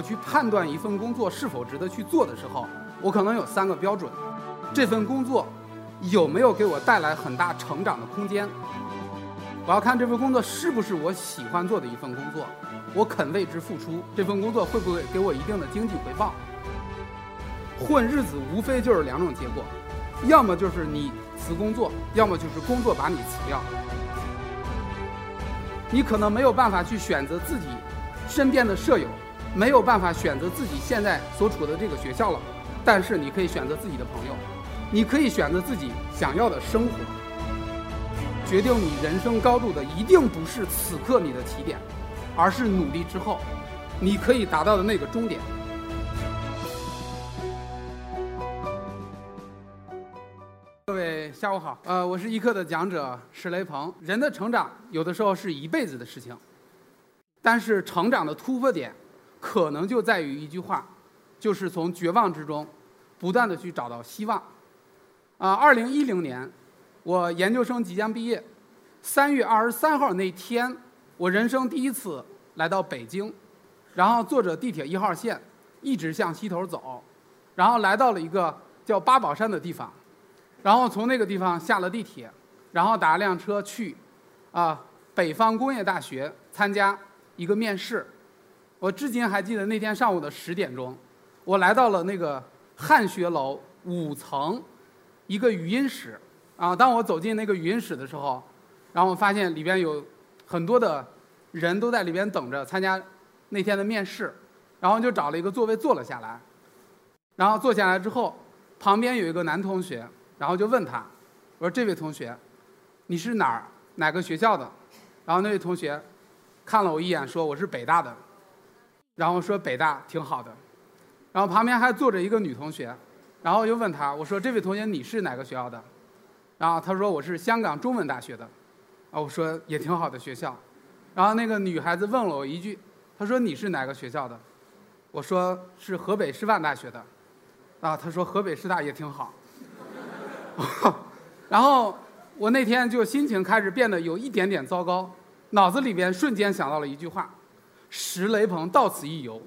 我去判断一份工作是否值得去做的时候，我可能有三个标准：这份工作有没有给我带来很大成长的空间？我要看这份工作是不是我喜欢做的一份工作，我肯为之付出。这份工作会不会给我一定的经济回报？混日子无非就是两种结果，要么就是你辞工作，要么就是工作把你辞掉。你可能没有办法去选择自己身边的舍友，没有办法选择自己现在所处的这个学校了，但是你可以选择自己的朋友，你可以选择自己想要的生活。决定你人生高度的一定不是此刻你的起点，而是努力之后你可以达到的那个终点。各位下午好，呃，我是一课的讲者石雷鹏。人的成长有的时候是一辈子的事情，但是成长的突破点可能就在于一句话，就是从绝望之中不断的去找到希望。啊，二零一零年。我研究生即将毕业，三月二十三号那天，我人生第一次来到北京，然后坐着地铁一号线，一直向西头走，然后来到了一个叫八宝山的地方，然后从那个地方下了地铁，然后打了辆车去，啊，北方工业大学参加一个面试。我至今还记得那天上午的十点钟，我来到了那个汉学楼五层一个语音室。啊！当我走进那个语音室的时候，然后我发现里边有很多的人都在里边等着参加那天的面试，然后就找了一个座位坐了下来。然后坐下来之后，旁边有一个男同学，然后就问他：“我说这位同学，你是哪儿哪个学校的？”然后那位同学看了我一眼，说：“我是北大的。”然后说：“北大挺好的。”然后旁边还坐着一个女同学，然后又问她：“我说这位同学你是哪个学校的？”然后她说我是香港中文大学的，啊，我说也挺好的学校。然后那个女孩子问了我一句，她说你是哪个学校的？我说是河北师范大学的，啊，她说河北师大也挺好。然后我那天就心情开始变得有一点点糟糕，脑子里边瞬间想到了一句话：石雷鹏到此一游。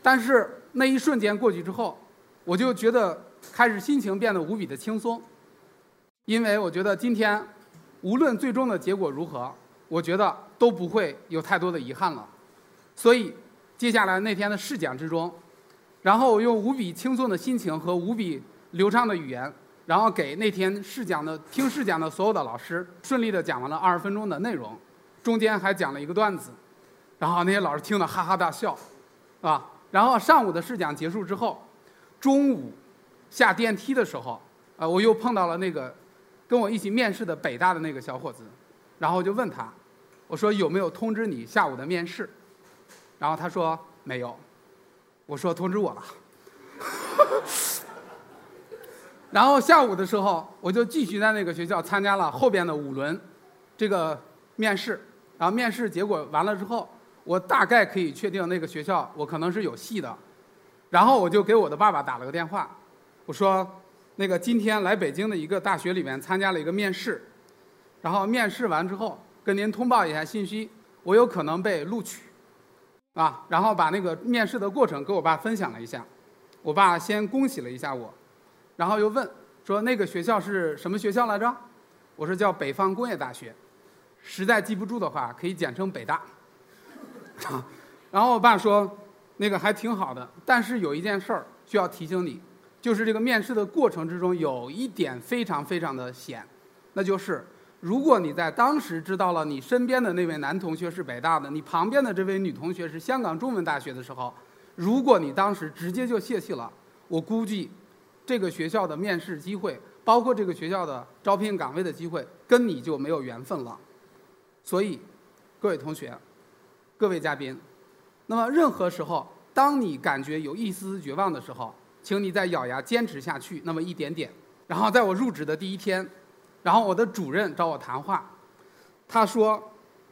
但是那一瞬间过去之后，我就觉得开始心情变得无比的轻松。因为我觉得今天，无论最终的结果如何，我觉得都不会有太多的遗憾了。所以，接下来那天的试讲之中，然后我用无比轻松的心情和无比流畅的语言，然后给那天试讲的听试讲的所有的老师顺利的讲完了二十分钟的内容，中间还讲了一个段子，然后那些老师听了哈哈大笑，啊，然后上午的试讲结束之后，中午下电梯的时候，啊，我又碰到了那个。跟我一起面试的北大的那个小伙子，然后就问他，我说有没有通知你下午的面试？然后他说没有。我说通知我了。然后下午的时候，我就继续在那个学校参加了后边的五轮这个面试。然后面试结果完了之后，我大概可以确定那个学校我可能是有戏的。然后我就给我的爸爸打了个电话，我说。那个今天来北京的一个大学里面参加了一个面试，然后面试完之后跟您通报一下信息，我有可能被录取，啊，然后把那个面试的过程给我爸分享了一下，我爸先恭喜了一下我，然后又问说那个学校是什么学校来着？我说叫北方工业大学，实在记不住的话可以简称北大，啊然后我爸说那个还挺好的，但是有一件事儿需要提醒你。就是这个面试的过程之中有一点非常非常的险，那就是如果你在当时知道了你身边的那位男同学是北大的，你旁边的这位女同学是香港中文大学的时候，如果你当时直接就泄气了，我估计这个学校的面试机会，包括这个学校的招聘岗位的机会，跟你就没有缘分了。所以，各位同学，各位嘉宾，那么任何时候，当你感觉有一丝丝绝望的时候，请你再咬牙坚持下去，那么一点点。然后在我入职的第一天，然后我的主任找我谈话，他说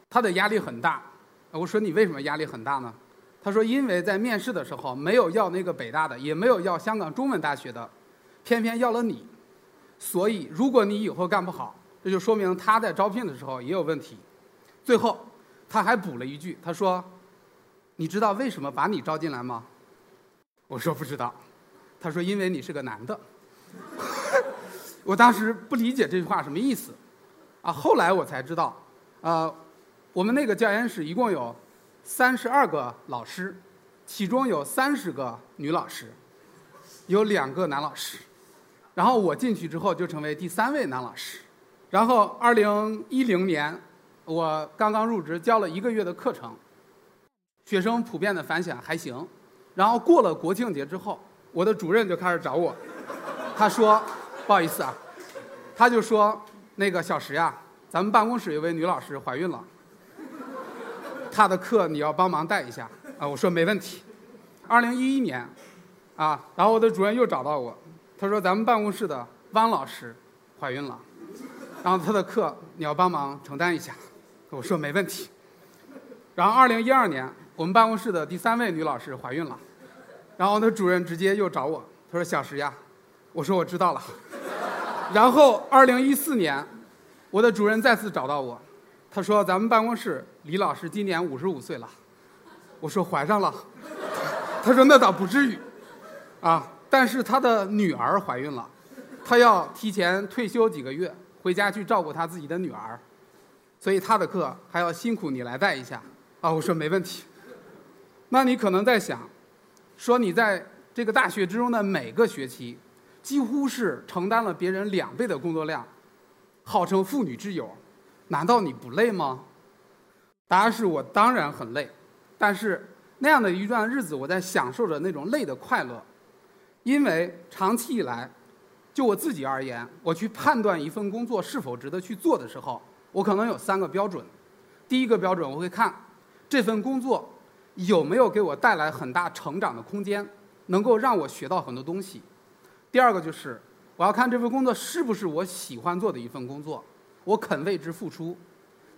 他的压力很大。我说你为什么压力很大呢？他说因为在面试的时候没有要那个北大的，也没有要香港中文大学的，偏偏要了你。所以如果你以后干不好，这就说明他在招聘的时候也有问题。最后他还补了一句，他说你知道为什么把你招进来吗？”我说：“不知道。”他说：“因为你是个男的。”我当时不理解这句话什么意思，啊，后来我才知道，呃，我们那个教研室一共有三十二个老师，其中有三十个女老师，有两个男老师，然后我进去之后就成为第三位男老师，然后二零一零年我刚刚入职，教了一个月的课程，学生普遍的反响还行，然后过了国庆节之后，我的主任就开始找我，他说。不好意思啊，他就说那个小石呀，咱们办公室有位女老师怀孕了，她的课你要帮忙带一下啊。我说没问题。二零一一年，啊，然后我的主任又找到我，他说咱们办公室的汪老师怀孕了，然后她的课你要帮忙承担一下。我说没问题。然后二零一二年，我们办公室的第三位女老师怀孕了，然后我的主任直接又找我，他说小石呀，我说我知道了。然后，二零一四年，我的主任再次找到我，他说：“咱们办公室李老师今年五十五岁了。”我说：“怀上了。”他说：“那倒不至于，啊，但是他的女儿怀孕了，他要提前退休几个月，回家去照顾他自己的女儿，所以他的课还要辛苦你来带一下。”啊，我说没问题。那你可能在想，说你在这个大学之中的每个学期。几乎是承担了别人两倍的工作量，号称妇女之友，难道你不累吗？答案是我当然很累，但是那样的一段日子，我在享受着那种累的快乐，因为长期以来，就我自己而言，我去判断一份工作是否值得去做的时候，我可能有三个标准。第一个标准，我会看这份工作有没有给我带来很大成长的空间，能够让我学到很多东西。第二个就是，我要看这份工作是不是我喜欢做的一份工作，我肯为之付出。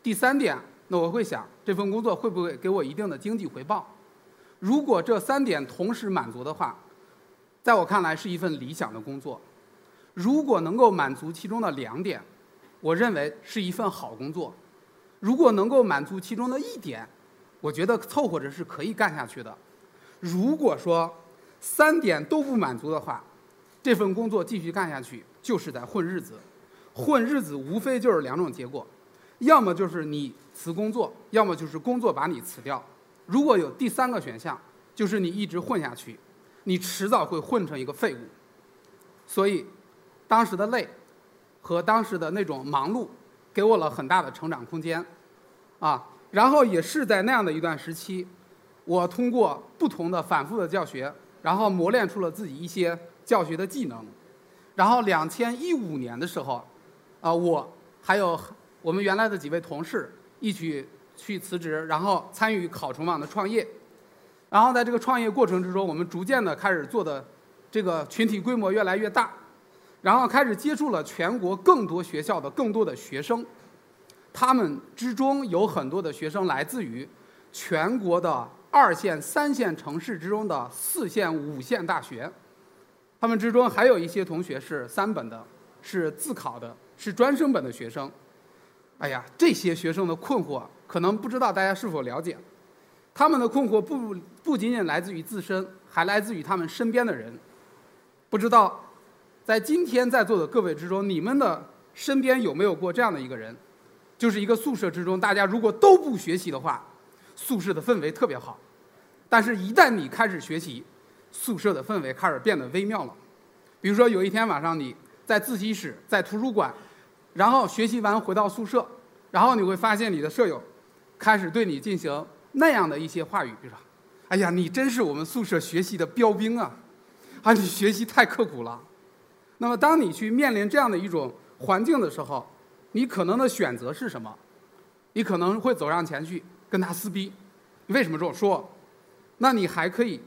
第三点，那我会想这份工作会不会给我一定的经济回报。如果这三点同时满足的话，在我看来是一份理想的工作。如果能够满足其中的两点，我认为是一份好工作。如果能够满足其中的一点，我觉得凑合着是可以干下去的。如果说三点都不满足的话，这份工作继续干下去，就是在混日子。混日子无非就是两种结果，要么就是你辞工作，要么就是工作把你辞掉。如果有第三个选项，就是你一直混下去，你迟早会混成一个废物。所以，当时的累和当时的那种忙碌，给我了很大的成长空间。啊，然后也是在那样的一段时期，我通过不同的反复的教学，然后磨练出了自己一些。教学的技能，然后两千一五年的时候，啊，我还有我们原来的几位同事一起去辞职，然后参与考虫网的创业，然后在这个创业过程之中，我们逐渐的开始做的这个群体规模越来越大，然后开始接触了全国更多学校的更多的学生，他们之中有很多的学生来自于全国的二线、三线城市之中的四线、五线大学。他们之中还有一些同学是三本的，是自考的，是专升本的学生。哎呀，这些学生的困惑可能不知道大家是否了解。他们的困惑不不仅仅来自于自身，还来自于他们身边的人。不知道在今天在座的各位之中，你们的身边有没有过这样的一个人？就是一个宿舍之中，大家如果都不学习的话，宿舍的氛围特别好。但是，一旦你开始学习，宿舍的氛围开始变得微妙了，比如说有一天晚上你在自习室、在图书馆，然后学习完回到宿舍，然后你会发现你的舍友开始对你进行那样的一些话语，比如说：“哎呀，你真是我们宿舍学习的标兵啊！啊，你学习太刻苦了。”那么，当你去面临这样的一种环境的时候，你可能的选择是什么？你可能会走上前去跟他撕逼。为什么这么说？那你还可以。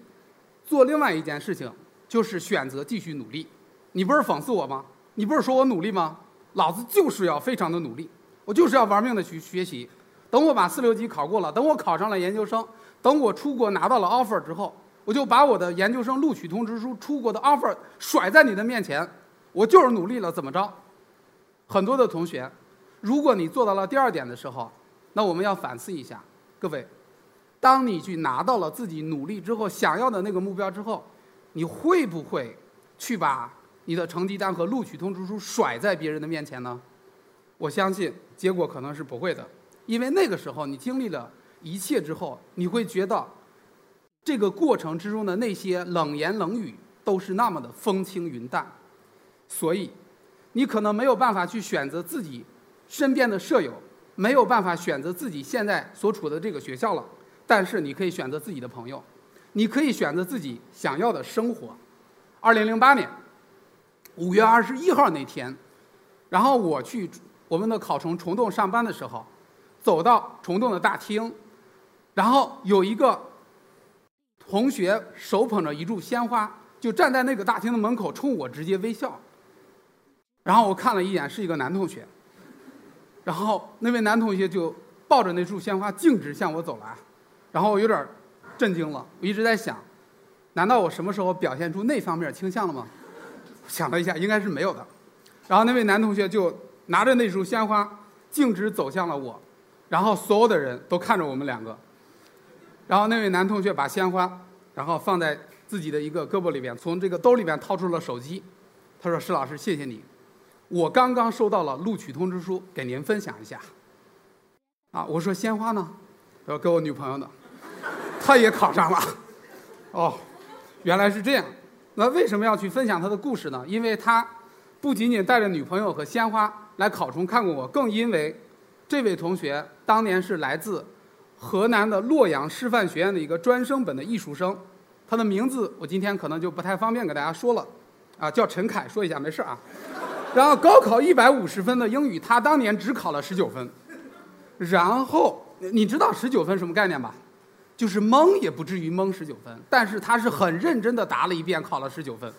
做另外一件事情，就是选择继续努力。你不是讽刺我吗？你不是说我努力吗？老子就是要非常的努力，我就是要玩命的去学习。等我把四六级考过了，等我考上了研究生，等我出国拿到了 offer 之后，我就把我的研究生录取通知书、出国的 offer 甩在你的面前。我就是努力了，怎么着？很多的同学，如果你做到了第二点的时候，那我们要反思一下，各位，当你去拿到了自己努力之后想要的那个目标之后，你会不会去把你的成绩单和录取通知书甩在别人的面前呢？我相信结果可能是不会的，因为那个时候你经历了一切之后，你会觉得这个过程之中的那些冷言冷语都是那么的风轻云淡，所以你可能没有办法去选择自己身边的舍友，没有办法选择自己现在所处的这个学校了，但是你可以选择自己的朋友，你可以选择自己想要的生活。二零零八年五月二十一号那天，然后我去。我们的考虫虫洞上班的时候，走到虫洞的大厅，然后有一个同学手捧着一束鲜花，就站在那个大厅的门口冲我直接微笑。然后我看了一眼，是一个男同学。然后那位男同学就抱着那束鲜花径直向我走来，然后我有点震惊了。我一直在想，难道我什么时候表现出那方面倾向了吗？想了一下，应该是没有的。然后那位男同学就。拿着那束鲜花，径直走向了我，然后所有的人都看着我们两个。然后那位男同学把鲜花，然后放在自己的一个胳膊里边，从这个兜里边掏出了手机。他说：“施老师，谢谢你，我刚刚收到了录取通知书，给您分享一下。”啊，我说鲜花呢？要给我女朋友的，她也考上了。哦，原来是这样。那为什么要去分享他的故事呢？因为他不仅仅带着女朋友和鲜花。来考虫看过我，更因为这位同学当年是来自河南的洛阳师范学院的一个专升本的艺术生，他的名字我今天可能就不太方便给大家说了，啊，叫陈凯，说一下没事啊。然后高考一百五十分的英语，他当年只考了十九分。然后你知道十九分什么概念吧？就是蒙也不至于蒙十九分，但是他是很认真的答了一遍，考了十九分。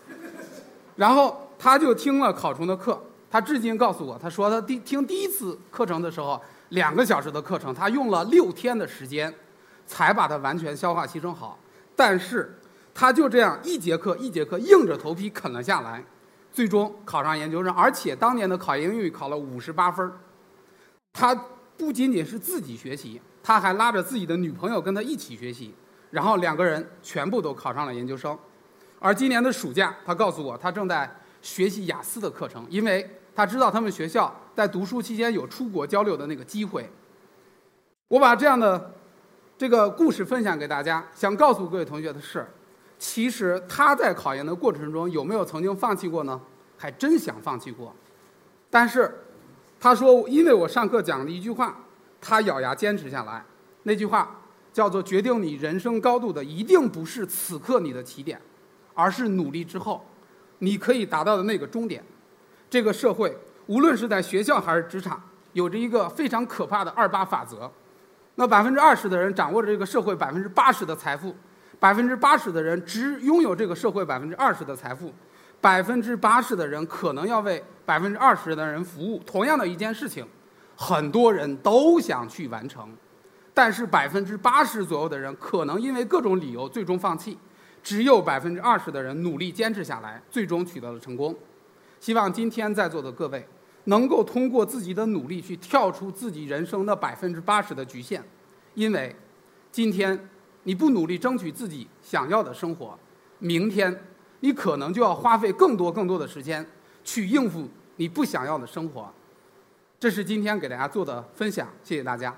然后他就听了考虫的课。他至今告诉我，他说他第听第一次课程的时候，两个小时的课程，他用了六天的时间，才把它完全消化吸收好。但是，他就这样一节课一节课硬着头皮啃了下来，最终考上研究生，而且当年的考研英语考了五十八分他不仅仅是自己学习，他还拉着自己的女朋友跟他一起学习，然后两个人全部都考上了研究生。而今年的暑假，他告诉我，他正在学习雅思的课程，因为。他知道他们学校在读书期间有出国交流的那个机会。我把这样的这个故事分享给大家，想告诉各位同学的是，其实他在考研的过程中有没有曾经放弃过呢？还真想放弃过，但是他说，因为我上课讲了一句话，他咬牙坚持下来。那句话叫做：决定你人生高度的一定不是此刻你的起点，而是努力之后你可以达到的那个终点。这个社会，无论是在学校还是职场，有着一个非常可怕的二八法则。那百分之二十的人掌握着这个社会百分之八十的财富，百分之八十的人只拥有这个社会百分之二十的财富，百分之八十的人可能要为百分之二十的人服务。同样的一件事情，很多人都想去完成，但是百分之八十左右的人可能因为各种理由最终放弃，只有百分之二十的人努力坚持下来，最终取得了成功。希望今天在座的各位，能够通过自己的努力去跳出自己人生的百分之八十的局限，因为今天你不努力争取自己想要的生活，明天你可能就要花费更多更多的时间去应付你不想要的生活。这是今天给大家做的分享，谢谢大家。